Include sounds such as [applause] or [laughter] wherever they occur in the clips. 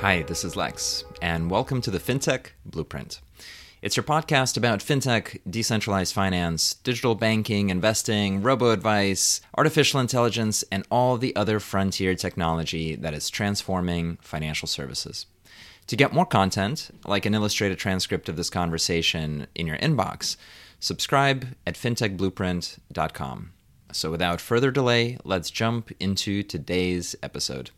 Hi, this is Lex, and welcome to the FinTech Blueprint. It's your podcast about fintech, decentralized finance, digital banking, investing, robo advice, artificial intelligence, and all the other frontier technology that is transforming financial services. To get more content, like an illustrated transcript of this conversation in your inbox, subscribe at fintechblueprint.com. So without further delay, let's jump into today's episode.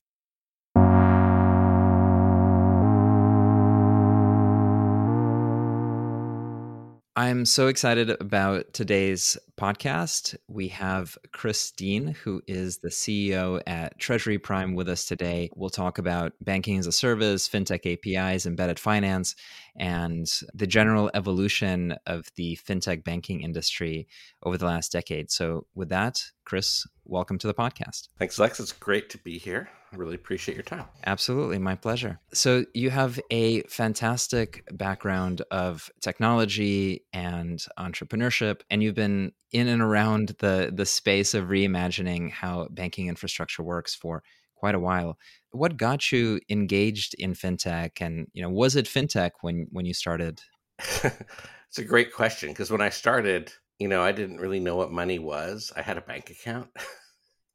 I'm so excited about today's podcast. We have Chris Dean, who is the CEO at Treasury Prime, with us today. We'll talk about banking as a service, fintech APIs, embedded finance, and the general evolution of the fintech banking industry over the last decade. So, with that, Chris, welcome to the podcast. Thanks, Lex. It's great to be here. I really appreciate your time. Absolutely, my pleasure. So, you have a fantastic background of technology and entrepreneurship, and you've been in and around the the space of reimagining how banking infrastructure works for quite a while. What got you engaged in fintech, and you know, was it fintech when when you started? [laughs] it's a great question because when I started, you know, I didn't really know what money was. I had a bank account.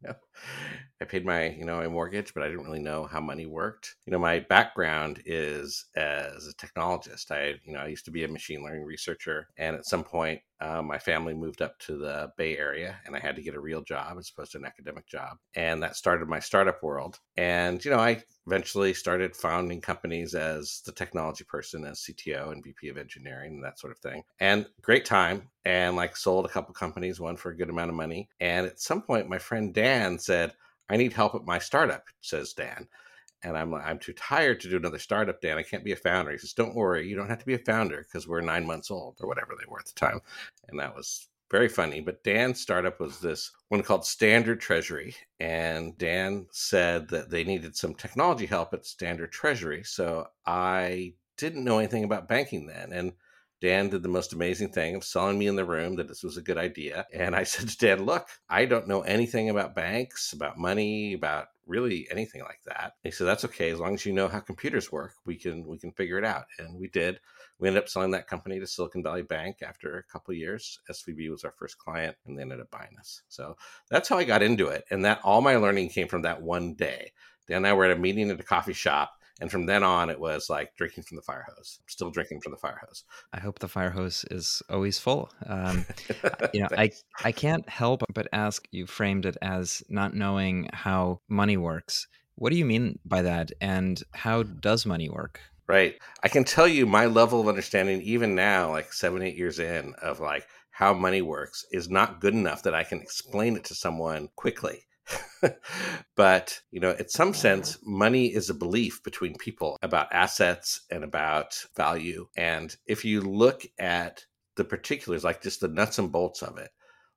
[laughs] I paid my, you know, my mortgage, but I didn't really know how money worked. You know, my background is as a technologist. I, you know, I used to be a machine learning researcher, and at some point, uh, my family moved up to the Bay Area, and I had to get a real job as opposed to an academic job, and that started my startup world. And you know, I eventually started founding companies as the technology person, as CTO and VP of engineering, and that sort of thing. And great time, and like sold a couple companies, one for a good amount of money. And at some point, my friend Dan said I need help at my startup, says Dan. And I'm like, I'm too tired to do another startup, Dan. I can't be a founder. He says, Don't worry, you don't have to be a founder because we're nine months old or whatever they were at the time. And that was very funny. But Dan's startup was this one called Standard Treasury. And Dan said that they needed some technology help at Standard Treasury. So I didn't know anything about banking then. And Dan did the most amazing thing of selling me in the room that this was a good idea. And I [laughs] said to Dan, look, I don't know anything about banks, about money, about really anything like that. And he said, that's okay. As long as you know how computers work, we can, we can figure it out. And we did. We ended up selling that company to Silicon Valley Bank after a couple years. SVB was our first client and they ended up buying us. So that's how I got into it. And that all my learning came from that one day. Dan and I were at a meeting at a coffee shop and from then on, it was like drinking from the fire hose. I'm still drinking from the fire hose. I hope the fire hose is always full. Um, [laughs] you know, I I can't help but ask. You framed it as not knowing how money works. What do you mean by that? And how does money work? Right. I can tell you my level of understanding, even now, like seven, eight years in, of like how money works is not good enough that I can explain it to someone quickly. [laughs] but, you know, in some sense, money is a belief between people about assets and about value. And if you look at the particulars, like just the nuts and bolts of it,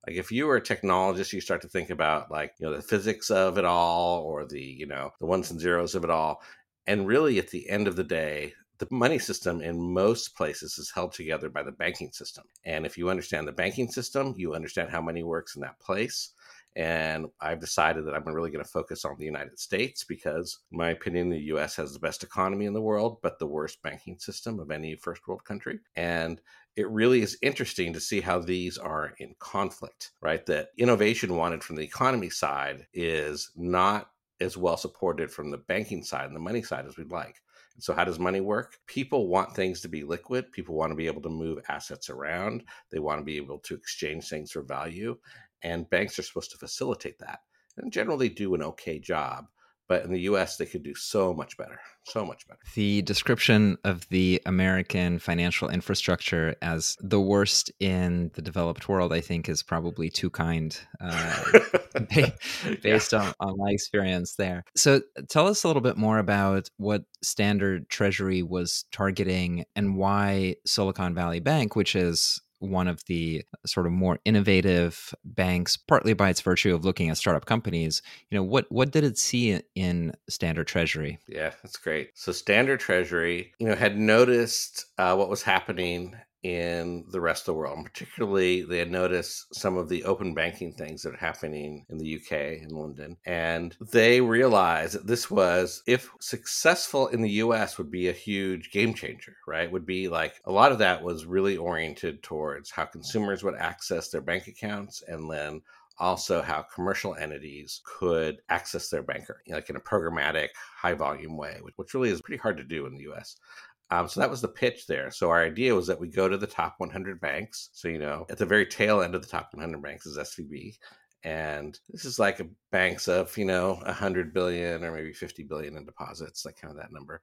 like if you were a technologist, you start to think about like, you know, the physics of it all or the, you know, the ones and zeros of it all. And really at the end of the day, the money system in most places is held together by the banking system. And if you understand the banking system, you understand how money works in that place. And I've decided that I'm really going to focus on the United States because, in my opinion, the US has the best economy in the world, but the worst banking system of any first world country. And it really is interesting to see how these are in conflict, right? That innovation wanted from the economy side is not as well supported from the banking side and the money side as we'd like. So, how does money work? People want things to be liquid. People want to be able to move assets around. They want to be able to exchange things for value and banks are supposed to facilitate that. And generally do an okay job. But in the US, they could do so much better, so much better. The description of the American financial infrastructure as the worst in the developed world, I think, is probably too kind uh, [laughs] [laughs] based yeah. on, on my experience there. So tell us a little bit more about what Standard Treasury was targeting and why Silicon Valley Bank, which is one of the sort of more innovative banks, partly by its virtue of looking at startup companies. You know, what what did it see in Standard Treasury? Yeah, that's great. So Standard Treasury, you know, had noticed uh, what was happening in the rest of the world. And particularly, they had noticed some of the open banking things that are happening in the UK in London. And they realized that this was, if successful in the US, would be a huge game changer, right? Would be like a lot of that was really oriented towards how consumers would access their bank accounts and then also how commercial entities could access their banker, like in a programmatic, high volume way, which really is pretty hard to do in the US. Um, so that was the pitch there. So our idea was that we go to the top 100 banks. So, you know, at the very tail end of the top 100 banks is SVB. And this is like a banks of, you know, 100 billion or maybe 50 billion in deposits, like kind of that number,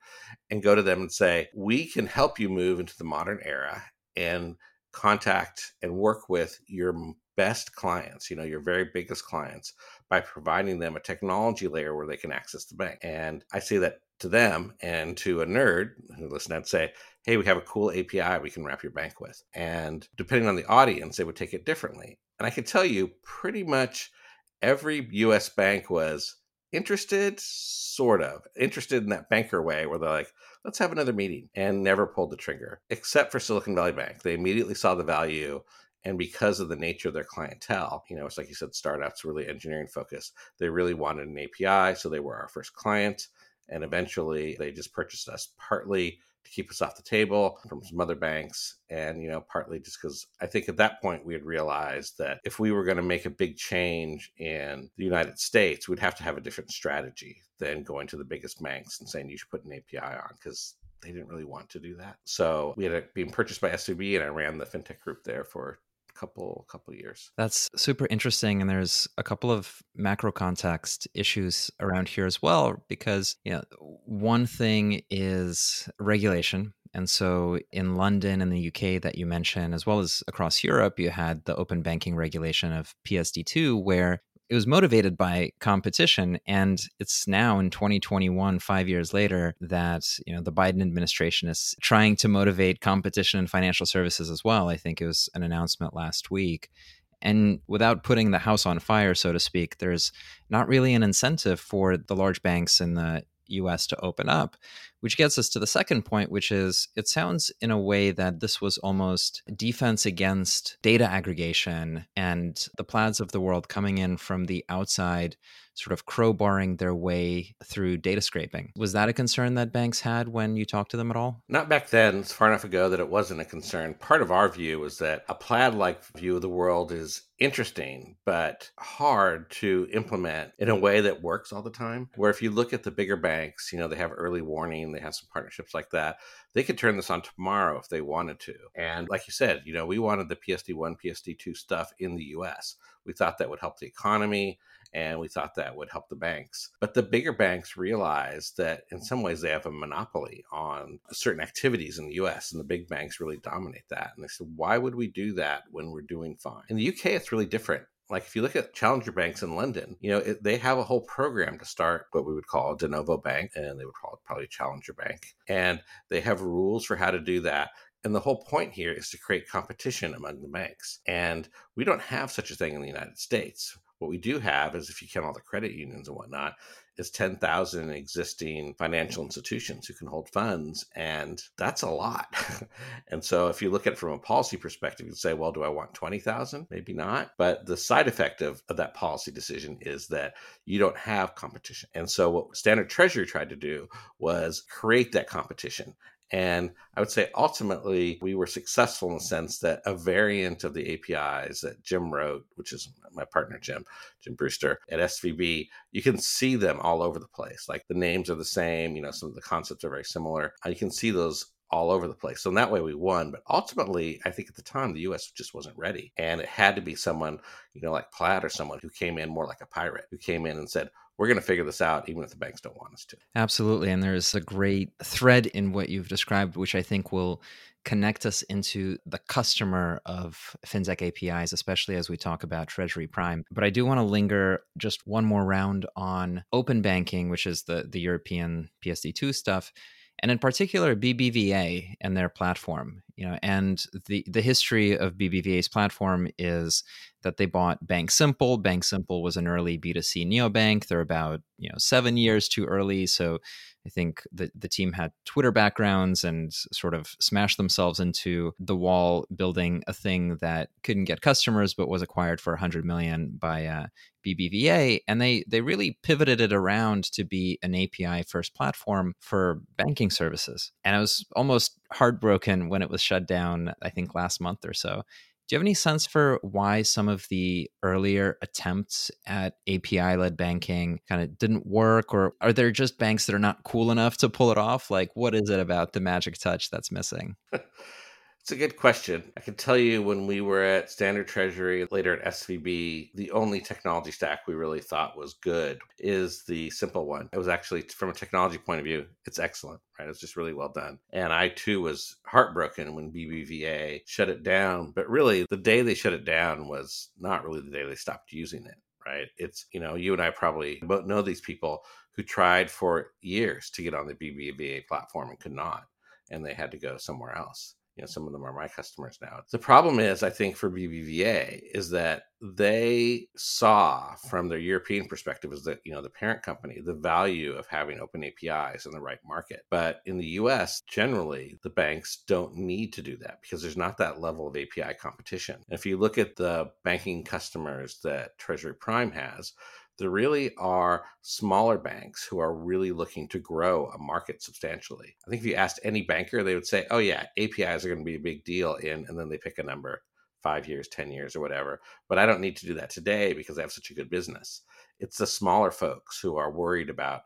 and go to them and say, we can help you move into the modern era and contact and work with your best clients, you know, your very biggest clients by providing them a technology layer where they can access the bank. And I say that to them and to a nerd who listen and say, hey, we have a cool API we can wrap your bank with. And depending on the audience, they would take it differently. And I can tell you pretty much every US bank was interested, sort of, interested in that banker way where they're like, let's have another meeting and never pulled the trigger, except for Silicon Valley Bank. They immediately saw the value and because of the nature of their clientele you know it's like you said startups really engineering focused. They really wanted an api so they were our first client and eventually they just purchased us partly to keep us off the table from some other banks and you know partly just because i think at that point we had realized that if we were going to make a big change in the united states we'd have to have a different strategy than going to the biggest banks and saying you should put an api on because they didn't really want to do that. So we had been purchased by svb and i ran the fintech group there for couple couple years. That's super interesting and there's a couple of macro context issues around here as well because you know one thing is regulation and so in London and the UK that you mentioned, as well as across Europe, you had the open banking regulation of PSD2, where it was motivated by competition and it's now in 2021 5 years later that you know the Biden administration is trying to motivate competition in financial services as well. I think it was an announcement last week. And without putting the house on fire so to speak there's not really an incentive for the large banks and the US to open up, which gets us to the second point, which is it sounds in a way that this was almost defense against data aggregation and the plaids of the world coming in from the outside sort of crowbarring their way through data scraping. Was that a concern that banks had when you talked to them at all? Not back then. It's far enough ago that it wasn't a concern. Part of our view was that a plaid like view of the world is interesting, but hard to implement in a way that works all the time. Where if you look at the bigger banks, you know, they have early warning, they have some partnerships like that. They could turn this on tomorrow if they wanted to. And like you said, you know, we wanted the PSD1, PSD2 stuff in the US. We thought that would help the economy and we thought that would help the banks. But the bigger banks realized that in some ways they have a monopoly on certain activities in the US, and the big banks really dominate that. And they said, why would we do that when we're doing fine? In the UK, it's really different like if you look at challenger banks in london you know it, they have a whole program to start what we would call a de novo bank and they would call it probably challenger bank and they have rules for how to do that and the whole point here is to create competition among the banks and we don't have such a thing in the united states what we do have is, if you count all the credit unions and whatnot, is 10,000 existing financial institutions who can hold funds. And that's a lot. [laughs] and so if you look at it from a policy perspective, you say, well, do I want 20,000? Maybe not. But the side effect of, of that policy decision is that you don't have competition. And so what Standard Treasury tried to do was create that competition and I would say ultimately we were successful in the sense that a variant of the APIs that Jim wrote, which is my partner Jim, Jim Brewster at SVB, you can see them all over the place. Like the names are the same, you know, some of the concepts are very similar. Uh, you can see those all over the place. So in that way we won. But ultimately, I think at the time the US just wasn't ready. And it had to be someone, you know, like Plaid or someone who came in more like a pirate, who came in and said, we're going to figure this out even if the banks don't want us to. Absolutely. And there's a great thread in what you've described, which I think will connect us into the customer of FinTech APIs, especially as we talk about Treasury Prime. But I do want to linger just one more round on open banking, which is the, the European PSD2 stuff. And in particular BBVA and their platform. You know, and the the history of BBVA's platform is that they bought Bank Simple. Bank Simple was an early B2C neobank. They're about you know seven years too early, so I think the, the team had Twitter backgrounds and sort of smashed themselves into the wall building a thing that couldn't get customers but was acquired for 100 million by uh, BBVA. And they, they really pivoted it around to be an API first platform for banking services. And I was almost heartbroken when it was shut down, I think last month or so. Do you have any sense for why some of the earlier attempts at API led banking kind of didn't work? Or are there just banks that are not cool enough to pull it off? Like, what is it about the magic touch that's missing? [laughs] It's a good question. I can tell you when we were at Standard Treasury, later at SVB, the only technology stack we really thought was good is the simple one. It was actually, from a technology point of view, it's excellent, right? It's just really well done. And I too was heartbroken when BBVA shut it down. But really, the day they shut it down was not really the day they stopped using it, right? It's, you know, you and I probably both know these people who tried for years to get on the BBVA platform and could not, and they had to go somewhere else you know some of them are my customers now. The problem is i think for bbva is that they saw from their european perspective is that you know the parent company the value of having open apis in the right market. But in the us generally the banks don't need to do that because there's not that level of api competition. If you look at the banking customers that treasury prime has there really are smaller banks who are really looking to grow a market substantially. I think if you asked any banker, they would say, oh, yeah, APIs are going to be a big deal in, and then they pick a number five years, 10 years, or whatever. But I don't need to do that today because I have such a good business. It's the smaller folks who are worried about,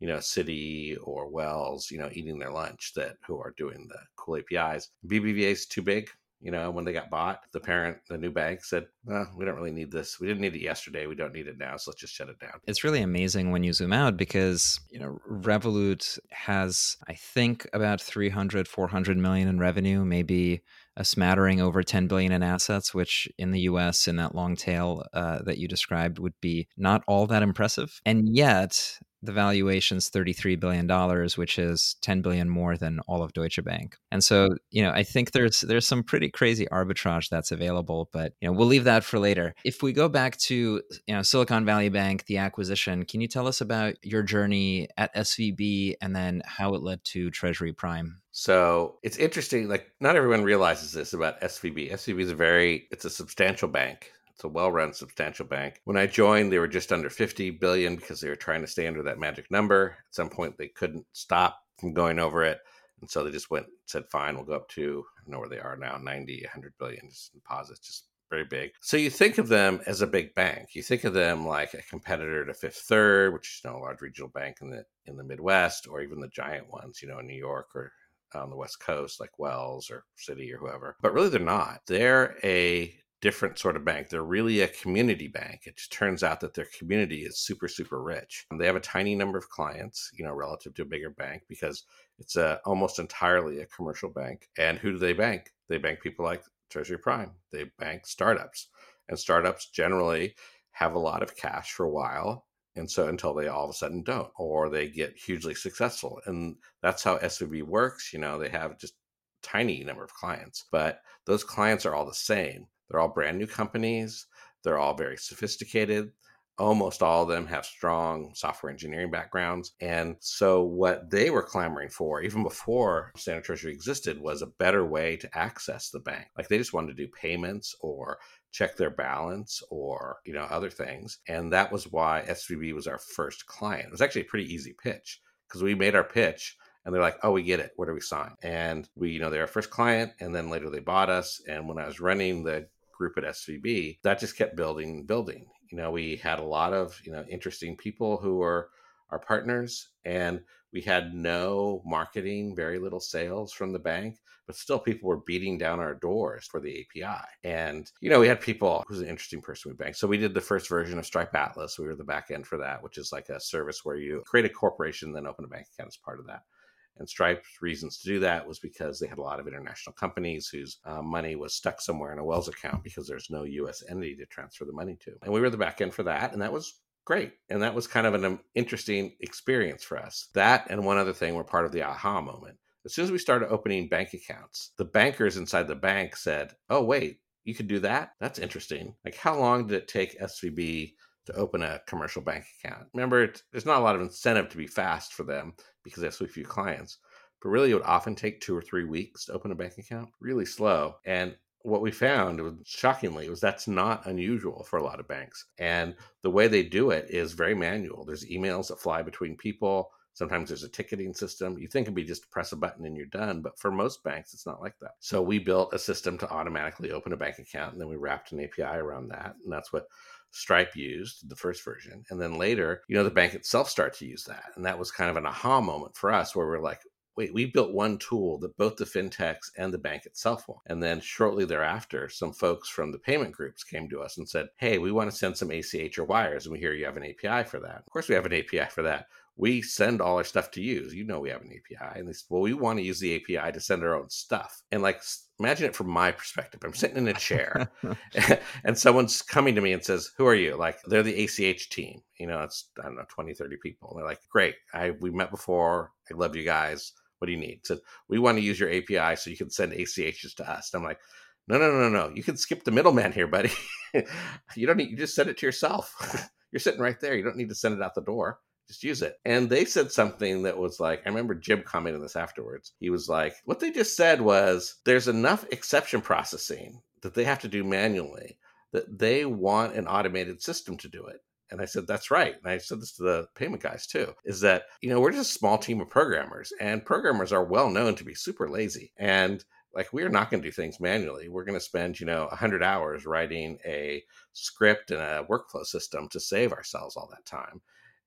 you know, Citi or Wells, you know, eating their lunch that who are doing the cool APIs. BBVA is too big you know, when they got bought, the parent, the new bank said, well, we don't really need this. We didn't need it yesterday. We don't need it now. So let's just shut it down. It's really amazing when you zoom out because, you know, Revolut has, I think, about 300, 400 million in revenue, maybe a smattering over 10 billion in assets, which in the US, in that long tail uh, that you described, would be not all that impressive. And yet, the valuation's $33 billion, which is 10 billion more than all of Deutsche Bank. And so, you know, I think there's there's some pretty crazy arbitrage that's available, but you know, we'll leave that for later. If we go back to, you know, Silicon Valley Bank, the acquisition, can you tell us about your journey at SVB and then how it led to Treasury Prime? So it's interesting. Like not everyone realizes this about SVB. SVB is a very it's a substantial bank. It's a well-run, substantial bank. When I joined, they were just under 50 billion because they were trying to stay under that magic number. At some point, they couldn't stop from going over it, and so they just went said, "Fine, we'll go up to I know where they are now, 90, 100 billion just deposits, just very big. So you think of them as a big bank. You think of them like a competitor to Fifth Third, which is you a large regional bank in the in the Midwest, or even the giant ones, you know, in New York or on the West Coast, like Wells or Citi or whoever. But really, they're not. They're a different sort of bank. They're really a community bank. It just turns out that their community is super, super rich. They have a tiny number of clients, you know, relative to a bigger bank because it's a, almost entirely a commercial bank. And who do they bank? They bank people like Treasury Prime. They bank startups. And startups generally have a lot of cash for a while. And so until they all of a sudden don't, or they get hugely successful. And that's how SVB works. You know, they have just tiny number of clients, but those clients are all the same. They're all brand new companies. They're all very sophisticated. Almost all of them have strong software engineering backgrounds. And so, what they were clamoring for, even before Standard Treasury existed, was a better way to access the bank. Like they just wanted to do payments or check their balance or you know other things and that was why svb was our first client it was actually a pretty easy pitch because we made our pitch and they're like, "Oh, we get it. Where do we sign?" And we, you know, they're our first client, and then later they bought us. And when I was running the group at SVB, that just kept building and building. You know, we had a lot of, you know, interesting people who were our partners and we had no marketing, very little sales from the bank, but still people were beating down our doors for the API. And, you know, we had people who's an interesting person with bank. So we did the first version of Stripe Atlas. We were the back end for that, which is like a service where you create a corporation, then open a bank account as part of that. And Stripe's reasons to do that was because they had a lot of international companies whose uh, money was stuck somewhere in a Wells account because there's no U.S. entity to transfer the money to. And we were the back end for that, and that was great. And that was kind of an um, interesting experience for us. That and one other thing were part of the aha moment. As soon as we started opening bank accounts, the bankers inside the bank said, Oh, wait, you could do that? That's interesting. Like, how long did it take SVB to open a commercial bank account? Remember, there's not a lot of incentive to be fast for them because they have so few clients. But really, it would often take two or three weeks to open a bank account, really slow. And what we found was shockingly was that's not unusual for a lot of banks and the way they do it is very manual there's emails that fly between people sometimes there's a ticketing system you think it'd be just to press a button and you're done but for most banks it's not like that so we built a system to automatically open a bank account and then we wrapped an api around that and that's what Stripe used the first version. And then later, you know, the bank itself started to use that. And that was kind of an aha moment for us where we're like, wait, we built one tool that both the fintechs and the bank itself want. And then shortly thereafter, some folks from the payment groups came to us and said, hey, we want to send some ACH or wires. And we hear you have an API for that. Of course, we have an API for that. We send all our stuff to you. You know we have an API. And they said, well, we want to use the API to send our own stuff. And like, imagine it from my perspective. I'm sitting in a chair [laughs] [laughs] and someone's coming to me and says, who are you? Like, they're the ACH team. You know, it's, I don't know, 20, 30 people. And they're like, great. I, we met before. I love you guys what do you need? So we want to use your API so you can send ACHs to us. And I'm like, no, no, no, no, no. You can skip the middleman here, buddy. [laughs] you don't need. You just send it to yourself. You're sitting right there. You don't need to send it out the door. Just use it. And they said something that was like, I remember Jim commenting this afterwards. He was like, what they just said was there's enough exception processing that they have to do manually that they want an automated system to do it. And I said, that's right. And I said this to the payment guys too, is that, you know, we're just a small team of programmers and programmers are well known to be super lazy. And like, we're not going to do things manually. We're going to spend, you know, 100 hours writing a script and a workflow system to save ourselves all that time.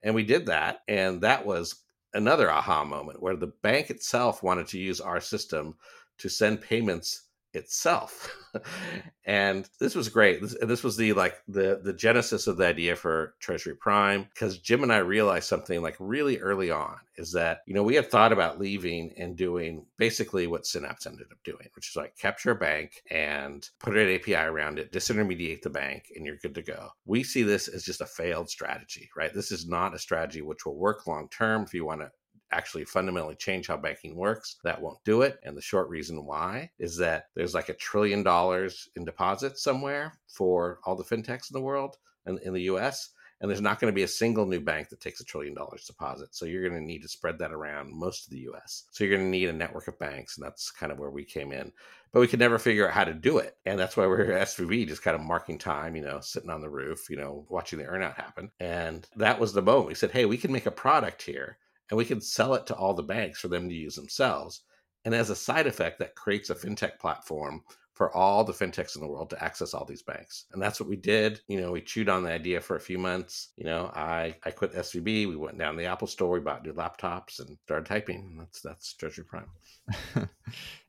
And we did that. And that was another aha moment where the bank itself wanted to use our system to send payments itself. [laughs] And this was great. This, this was the like the the genesis of the idea for treasury prime because jim and i realized something like really early on is that you know we had thought about leaving and doing basically what synapse ended up doing which is like capture a bank and put an api around it disintermediate the bank and you're good to go. We see this as just a failed strategy right? This is not a strategy which will work long term if you want to actually fundamentally change how banking works. That won't do it. And the short reason why is that there's like a trillion dollars in deposits somewhere for all the fintechs in the world and in the US. And there's not going to be a single new bank that takes a trillion dollars deposit. So you're going to need to spread that around most of the US. So you're going to need a network of banks. And that's kind of where we came in. But we could never figure out how to do it. And that's why we're at SVB, just kind of marking time, you know, sitting on the roof, you know, watching the earnout happen. And that was the moment we said, hey, we can make a product here and we can sell it to all the banks for them to use themselves. And as a side effect, that creates a fintech platform for all the fintechs in the world to access all these banks. And that's what we did. You know, we chewed on the idea for a few months. You know, I I quit SVB. We went down to the Apple store, we bought new laptops and started typing. That's that's Treasury Prime. [laughs]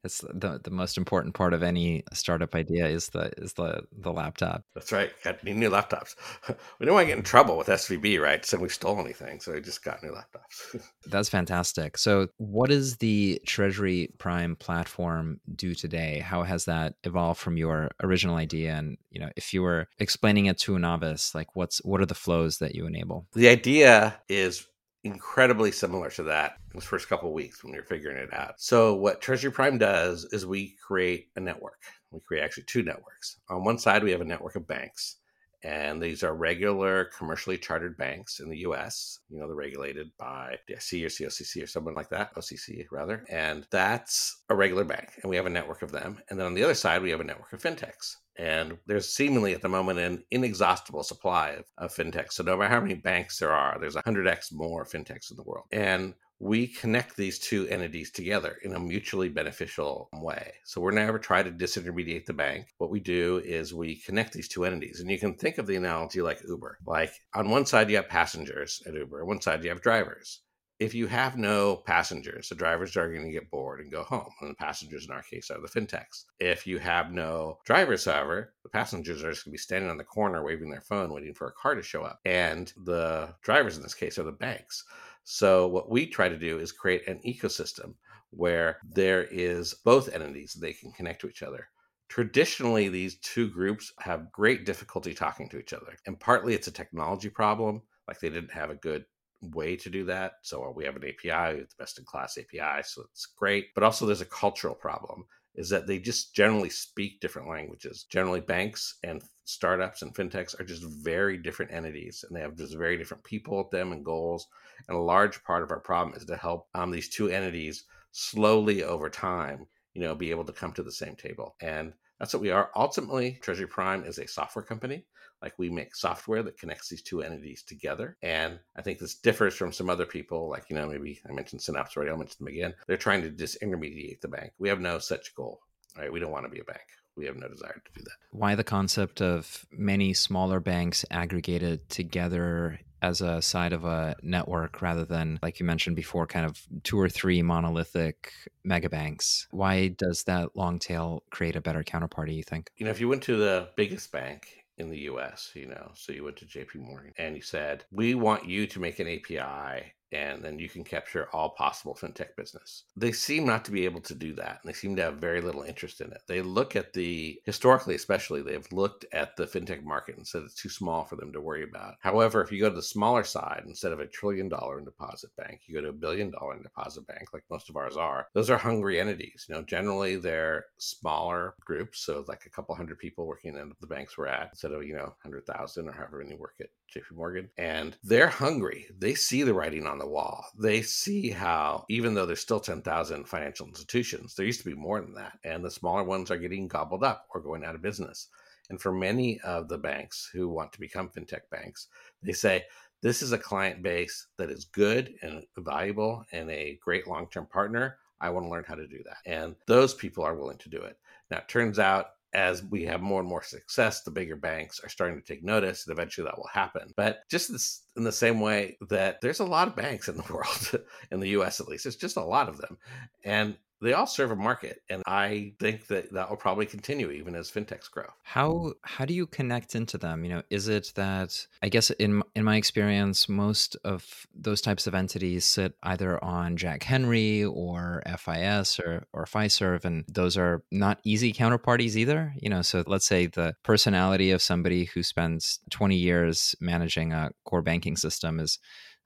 it's the the most important part of any startup idea is the is the the laptop. That's right. Got new, new laptops. [laughs] we don't want to get in trouble with SVB, right? So we stole anything, so we just got new laptops. [laughs] That's fantastic. So, what does the Treasury Prime platform do today? How has that evolved from your original idea? And you know, if you were explaining it to a novice, like what's what are the flows that you enable? The idea is incredibly similar to that in the first couple weeks when were figuring it out. So what Treasury Prime does is we create a network. We create actually two networks. On one side, we have a network of banks. And these are regular commercially chartered banks in the US. You know, they're regulated by the SEC or COCC or someone like that, OCC rather. And that's a regular bank. And we have a network of them. And then on the other side, we have a network of fintechs. And there's seemingly at the moment an inexhaustible supply of, of fintechs. So no matter how many banks there are, there's 100x more fintechs in the world. And we connect these two entities together in a mutually beneficial way. So we're never trying to disintermediate the bank. What we do is we connect these two entities. And you can think of the analogy like Uber. Like on one side, you have passengers at Uber, on one side, you have drivers if you have no passengers, the drivers are going to get bored and go home. And the passengers, in our case, are the fintechs. If you have no drivers, however, the passengers are just going to be standing on the corner waving their phone, waiting for a car to show up. And the drivers, in this case, are the banks. So, what we try to do is create an ecosystem where there is both entities they can connect to each other. Traditionally, these two groups have great difficulty talking to each other. And partly it's a technology problem like they didn't have a good way to do that. So we have an API, we have the best in class API, so it's great. But also there's a cultural problem is that they just generally speak different languages. Generally, banks and startups and fintechs are just very different entities, and they have just very different people with them and goals. And a large part of our problem is to help um, these two entities slowly over time, you know, be able to come to the same table. And that's what we are. Ultimately, Treasury Prime is a software company. Like we make software that connects these two entities together. And I think this differs from some other people, like, you know, maybe I mentioned Synapse already, I'll mention them again. They're trying to disintermediate the bank. We have no such goal, right? We don't want to be a bank. We have no desire to do that. Why the concept of many smaller banks aggregated together as a side of a network rather than, like you mentioned before, kind of two or three monolithic megabanks? Why does that long tail create a better counterparty, you think? You know, if you went to the biggest bank in the US, you know, so you went to JP Morgan and you said, We want you to make an API and then you can capture all possible fintech business. They seem not to be able to do that, and they seem to have very little interest in it. They look at the historically, especially, they've looked at the fintech market and said it's too small for them to worry about. However, if you go to the smaller side, instead of a trillion dollar in deposit bank, you go to a billion dollar in deposit bank, like most of ours are. Those are hungry entities. You know, generally they're smaller groups, so like a couple hundred people working in the banks we're at, instead of you know hundred thousand or however many work at JP Morgan, and they're hungry. They see the writing on the wall. They see how, even though there's still 10,000 financial institutions, there used to be more than that. And the smaller ones are getting gobbled up or going out of business. And for many of the banks who want to become fintech banks, they say, this is a client base that is good and valuable and a great long term partner. I want to learn how to do that. And those people are willing to do it. Now, it turns out as we have more and more success, the bigger banks are starting to take notice, and eventually that will happen. But just this, in the same way that there's a lot of banks in the [laughs] world, in the US at least, it's just a lot of them. And they all serve a market and i think that that will probably continue even as fintechs grow. How how do you connect into them? You know is it that i guess in in my experience most of those types of entities sit either on jack henry or fis or or fiserv and those are not easy counterparties either? You know so let's say the personality of somebody who spends 20 years managing a core banking system is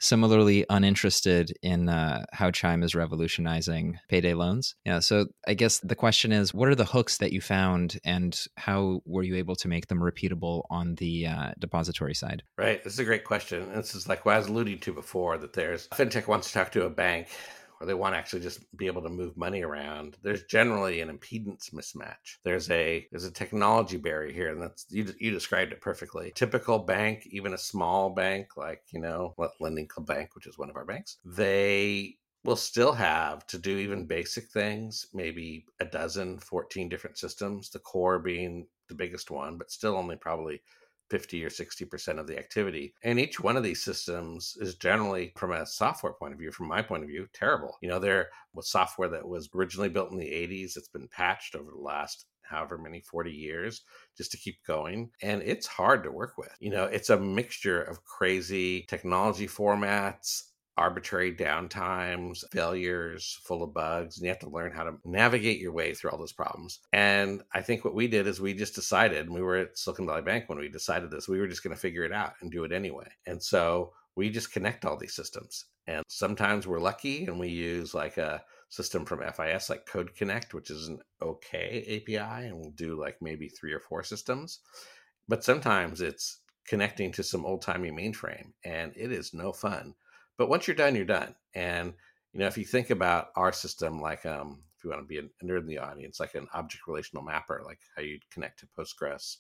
similarly uninterested in uh, how Chime is revolutionizing payday loans. Yeah, so I guess the question is, what are the hooks that you found, and how were you able to make them repeatable on the uh, depository side? Right, this is a great question. This is like what I was alluding to before that there's fintech wants to talk to a bank or they want to actually just be able to move money around, there's generally an impedance mismatch. There's a there's a technology barrier here, and that's you you described it perfectly. Typical bank, even a small bank like you know Lending Club Bank, which is one of our banks, they will still have to do even basic things, maybe a dozen, 14 different systems, the core being the biggest one, but still only probably 50 or 60% of the activity. And each one of these systems is generally, from a software point of view, from my point of view, terrible. You know, there was software that was originally built in the 80s, it's been patched over the last however many 40 years just to keep going and it's hard to work with you know it's a mixture of crazy technology formats arbitrary downtimes, failures, full of bugs, and you have to learn how to navigate your way through all those problems. And I think what we did is we just decided, we were at Silicon Valley Bank when we decided this, we were just going to figure it out and do it anyway. And so we just connect all these systems. And sometimes we're lucky and we use like a system from FIS like Code Connect, which is an okay API, and we'll do like maybe three or four systems. But sometimes it's connecting to some old timey mainframe, and it is no fun but once you're done, you're done. And you know, if you think about our system, like um, if you want to be a nerd in the audience, like an object relational mapper, like how you connect to Postgres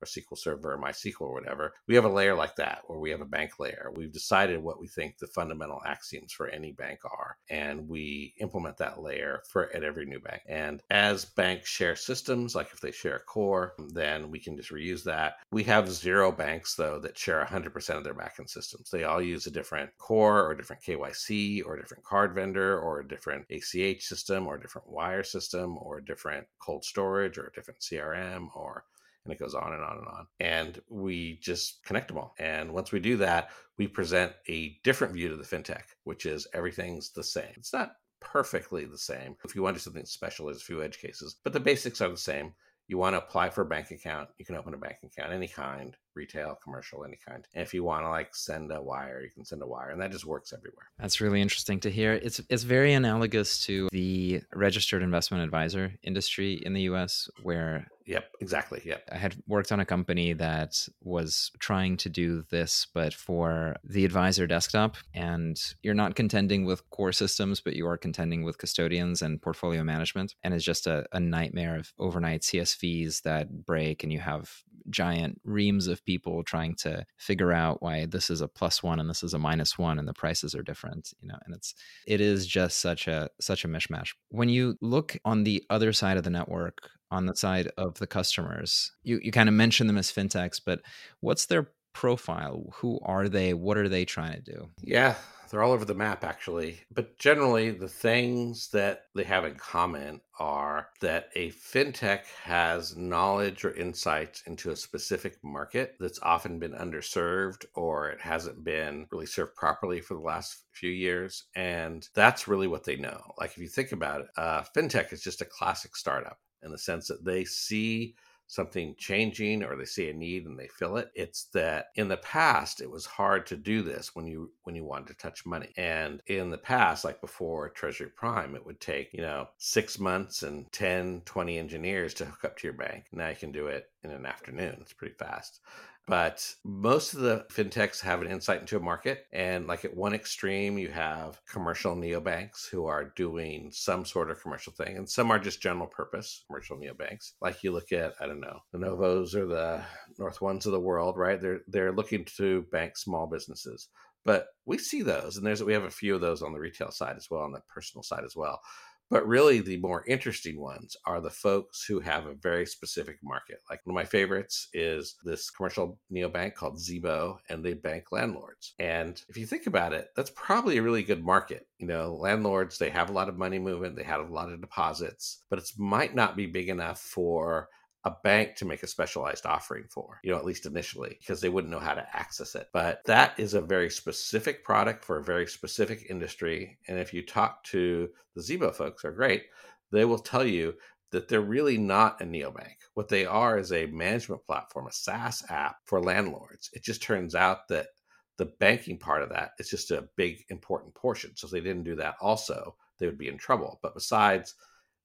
or SQL Server or MySQL or whatever. We have a layer like that where we have a bank layer. We've decided what we think the fundamental axioms for any bank are, and we implement that layer for at every new bank. And as banks share systems, like if they share a core, then we can just reuse that. We have zero banks though that share 100% of their backend systems. They all use a different core or a different KYC or a different card vendor or a different ACH system or a different wire system or a different cold storage or a different CRM or and it goes on and on and on. And we just connect them all. And once we do that, we present a different view to the fintech, which is everything's the same. It's not perfectly the same. If you want to do something special, there's a few edge cases, but the basics are the same. You want to apply for a bank account, you can open a bank account any kind retail, commercial, any kind. And if you want to like send a wire, you can send a wire, and that just works everywhere. That's really interesting to hear. It's it's very analogous to the registered investment advisor industry in the U.S., where Yep, exactly. Yep. I had worked on a company that was trying to do this, but for the advisor desktop. And you're not contending with core systems, but you are contending with custodians and portfolio management. And it's just a, a nightmare of overnight CSVs that break, and you have giant reams of people trying to figure out why this is a plus one and this is a minus one and the prices are different you know and it's it is just such a such a mishmash when you look on the other side of the network on the side of the customers? You you kind of mention them as fintechs, but what's their profile? Who are they? What are they trying to do? Yeah, they're all over the map actually. But generally, the things that they have in common are that a fintech has knowledge or insights into a specific market that's often been underserved or it hasn't been really served properly for the last few years. And that's really what they know. Like if you think about it, uh, fintech is just a classic startup in the sense that they see something changing or they see a need and they fill it. It's that in the past it was hard to do this when you when you wanted to touch money. And in the past like before treasury prime it would take you know six months and 10 20 engineers to hook up to your bank. Now you can do it in an afternoon. It's pretty fast but most of the fintechs have an insight into a market. And like at one extreme, you have commercial neobanks who are doing some sort of commercial thing, and some are just general purpose commercial neobanks. Like you look at, I don't know, the Novos or the North Ones of the world, right? They're they're looking to bank small businesses. But we see those, and there's we have a few of those on the retail side as well, on the personal side as well. But really, the more interesting ones are the folks who have a very specific market. Like one of my favorites is this commercial neobank called Azibo, and they bank landlords. And if you think about it, that's probably a really good market. You know, landlords, they have a lot of money movement, they have a lot of deposits, but it might not be big enough for a bank to make a specialized offering for, you know, at least initially, because they wouldn't know how to access it. But that is a very specific product for a very specific industry. And if you talk to the Azibo folks, are great, they will tell you that they're really not a neobank. What they are is a management platform, a SaaS app for landlords. It just turns out that the banking part of that is just a big important portion. So if they didn't do that also, they would be in trouble. But besides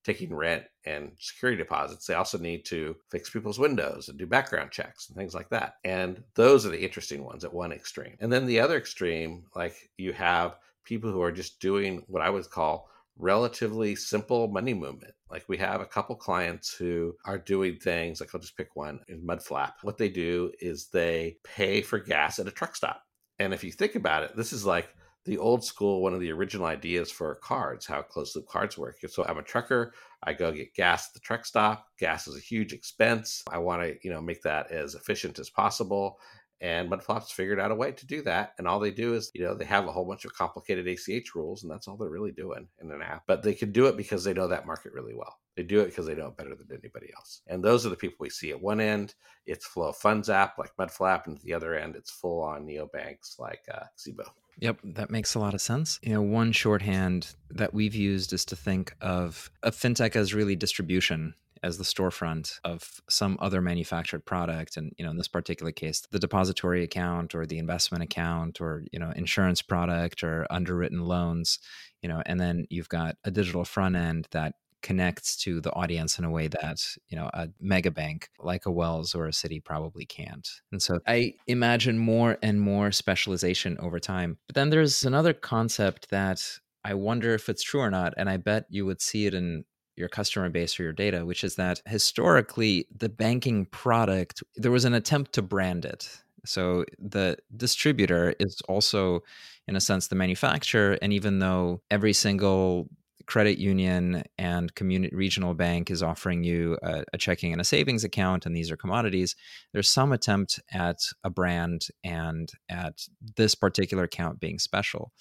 taking rent and security deposits, they also need to fix people's windows and do background checks and things like that. And those are the interesting ones at one extreme. And then the other extreme, like you have people who are just doing what I would call relatively simple money movement. Like we have a couple clients who are doing things, like I'll just pick one in Mudflap. What they do is they pay for gas at a truck stop. And if you think about it, this is like the old school, one of the original ideas for cards, how closed loop cards work. So I'm a trucker. I go get gas at the truck stop. Gas is a huge expense. I want to, you know, make that as efficient as possible. And Mudflap's figured out a way to do that. And all they do is, you know, they have a whole bunch of complicated ACH rules, and that's all they're really doing in an app. But they can do it because they know that market really well. They do it because they know it better than anybody else. And those are the people we see at one end. It's flow funds app like Mudflap, and at the other end, it's full on neobanks like uh, Azibo. Yep, that makes a lot of sense. You know, one shorthand that we've used is to think of a fintech as really distribution as the storefront of some other manufactured product and you know in this particular case the depository account or the investment account or you know insurance product or underwritten loans you know and then you've got a digital front end that connects to the audience in a way mm-hmm. that you know a mega bank like a wells or a Citi probably can't. And so i imagine more and more specialization over time. But then there's another concept that i wonder if it's true or not and i bet you would see it in your customer base or your data which is that historically the banking product there was an attempt to brand it. So the distributor is also in a sense the manufacturer and even though every single credit union and community regional bank is offering you a, a, checking and a savings account and these are commodities. There's some attempt at a brand and at this particular account being special.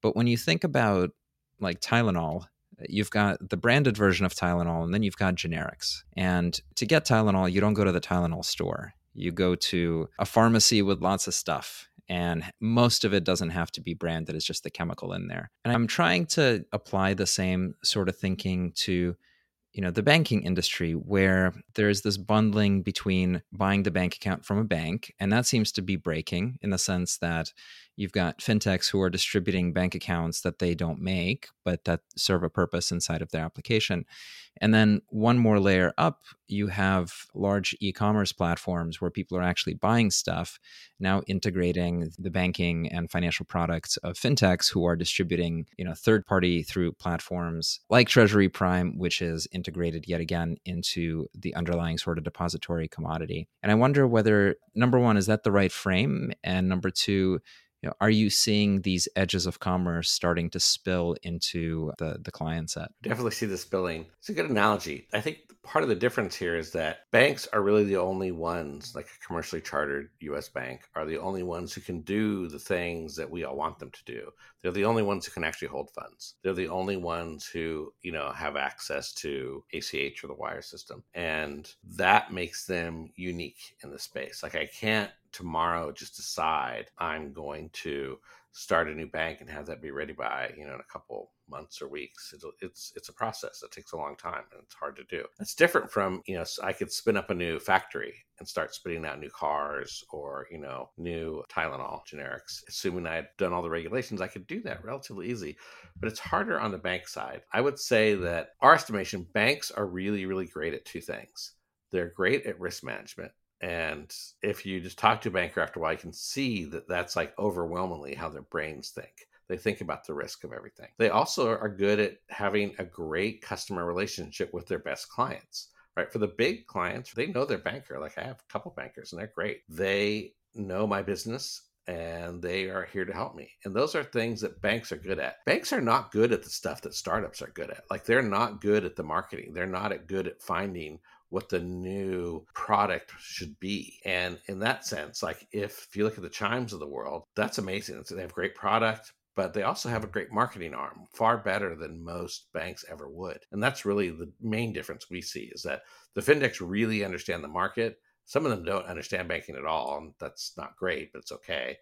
But when you think about like tylenol you've got the branded version of tylenol and then you've got generics. And to get tylenol you don't go to the tylenol store. You go to a pharmacy with lots of stuff and most of it doesn't have to be branded it's just the chemical in there. And i'm trying to apply the same sort of thinking to you know the banking industry where there's this bundling between buying the bank account from a bank and that seems to be breaking in the sense that you've got fintechs who are distributing bank accounts that they don't make but that serve a purpose inside of their application and then one more layer up, you have large e commerce platforms where people are actually buying stuff, now integrating the banking and financial products of fintechs who are distributing, you know, third party through platforms like Treasury Prime, which is integrated yet again into the underlying sort of depository commodity. And I wonder whether, number one, is that the right frame? And number two, you know, are you seeing these edges of commerce starting to spill into the, the client set? Definitely see the spilling. It's a good analogy. I think part of the difference here is that banks are really the only ones, like a commercially chartered US bank, are the only ones who can do the things that we all want them to do. They're the only ones who can actually hold funds. They're the only ones who, you know, have access to ACH or the wire system. And that makes them unique in the space. Like I can't tomorrow just decide I'm going to start a new bank and have that be ready by you know in a couple months or weeks. It's it's, it's a process. That takes a long time and it's hard to do. It's different from you know i could spin up a new factory and start spitting out new cars or you know new tylenol generics. Assuming i had done all the regulations i could do that relatively easy but it's harder on the bank side. I would say that our estimation banks are really really great at two things. They're great at risk management and if you just talk to a banker after a while, you can see that that's like overwhelmingly how their brains think. They think about the risk of everything. They also are good at having a great customer relationship with their best clients, right? For the big clients, they know their banker. Like I have a couple bankers and they're great. They know my business and they are here to help me. And those are things that banks are good at. Banks are not good at the stuff that startups are good at. Like they're not good at the marketing. They're not good at finding what the new product should be. And in that sense, like if, you look at the chimes of the world, that's amazing. They have great product, but they also have a great marketing arm, far better than most banks ever would. And that's really the main difference we see is that the fintechs really understand the market. Some of them don't understand banking at all, and that's not great, but it's okay.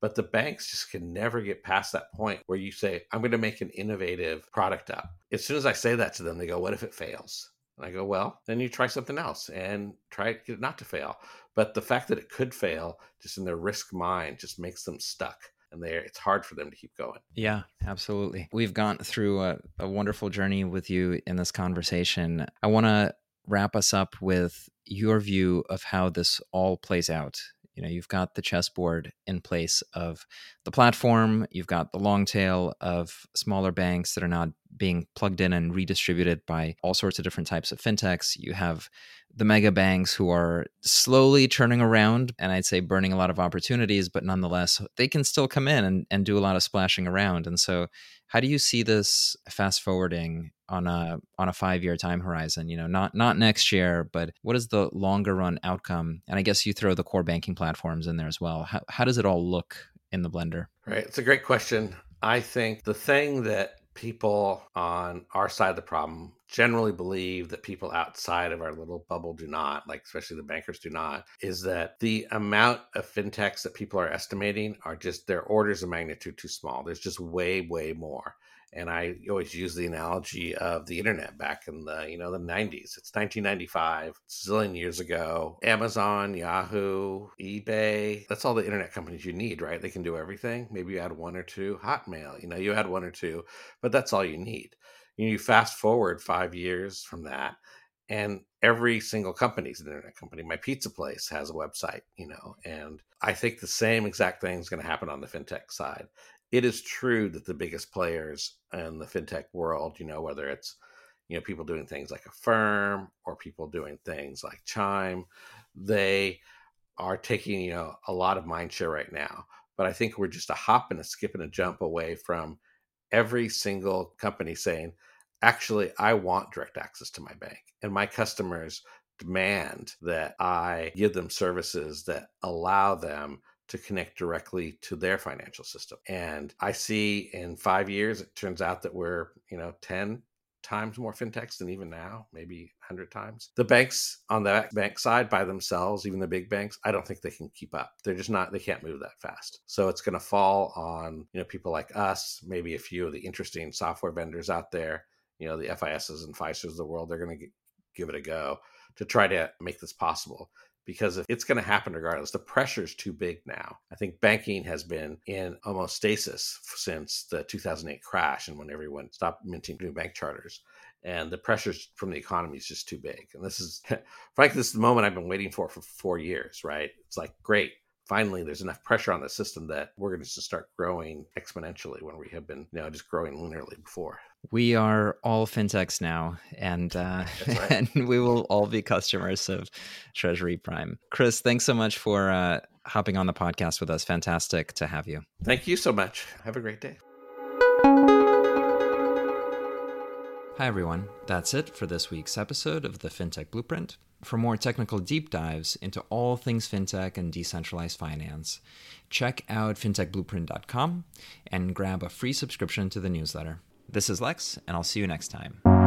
But the banks just can never get past that point where you say, I'm going to make an innovative product up. As soon as I say that to them, they go, What if it fails? And I go, well, then you try something else and try get it not to fail. But the fact that it could fail, just in their risk mind, just makes them stuck. And they it's hard for them to keep going. Yeah, absolutely. We've gone through a, a wonderful journey with you in this conversation. I want to wrap us up with your view of how this all plays out you know you've got the chessboard in place of the platform you've got the long tail of smaller banks that are not being plugged in and redistributed by all sorts of different types of fintechs you have the mega banks who are slowly turning around and I'd say burning a lot of opportunities, but nonetheless, they can still come in and, and do a lot of splashing around. And so, how do you see this fast forwarding on a on a five year time horizon? You know, not not next year, but what is the longer run outcome? And I guess you throw the core banking platforms in there as well. How how does it all look in the blender? Right, it's a great question. I think the thing that people on our side of the problem generally believe that people outside of our little bubble do not, like especially the bankers do not, is that the amount of fintechs that people are estimating are just their orders of magnitude too small. There's just way, way more. And I always use the analogy of the internet back in the, you know, the 90s. It's 1995, zillion years ago. Amazon, Yahoo, eBay, that's all the internet companies you need, right? They can do everything. Maybe you add one or two. Hotmail, you know, you add one or two, but that's all you need. You fast forward five years from that, and every single company is an internet company. My pizza place has a website, you know, and I think the same exact thing is going to happen on the fintech side it is true that the biggest players in the fintech world, you know, whether it's you know people doing things like Affirm or people doing things like Chime, they are taking you know a lot of mind share right now. But I think we're just a hop and a skip and a jump away from every single company saying, actually, I want direct access to my bank, and my customers demand that I give them services that allow them to connect directly to their financial system. And I see in five years, it turns out that we're, you know, 10 times more fintechs than even now, maybe 100 times. The banks on the bank side by themselves, even the big banks, I don't think they can keep up. They're just not, they can't move that fast. So it's going to fall on, you know, people like us, maybe a few of the interesting software vendors out there you know, the FISs and Fiservs of the world, they're going to give it a go to try to make this possible because it's going to happen regardless. The pressure is too big now. I think banking has been in almost stasis since the 2008 crash and when everyone stopped minting new bank charters. And the pressures from the economy is just too big. And this is, [laughs] frankly, this is the moment I've been waiting for for four years, right? It's like, great, finally there's enough pressure on the system that we're going to start growing exponentially when we have been you know just growing linearly before we are all fintechs now and uh, [laughs] right. [laughs] and we will all be customers of treasury prime chris thanks so much for uh, hopping on the podcast with us fantastic to have you thank you so much have a great day Hi, everyone. That's it for this week's episode of the FinTech Blueprint. For more technical deep dives into all things fintech and decentralized finance, check out fintechblueprint.com and grab a free subscription to the newsletter. This is Lex, and I'll see you next time.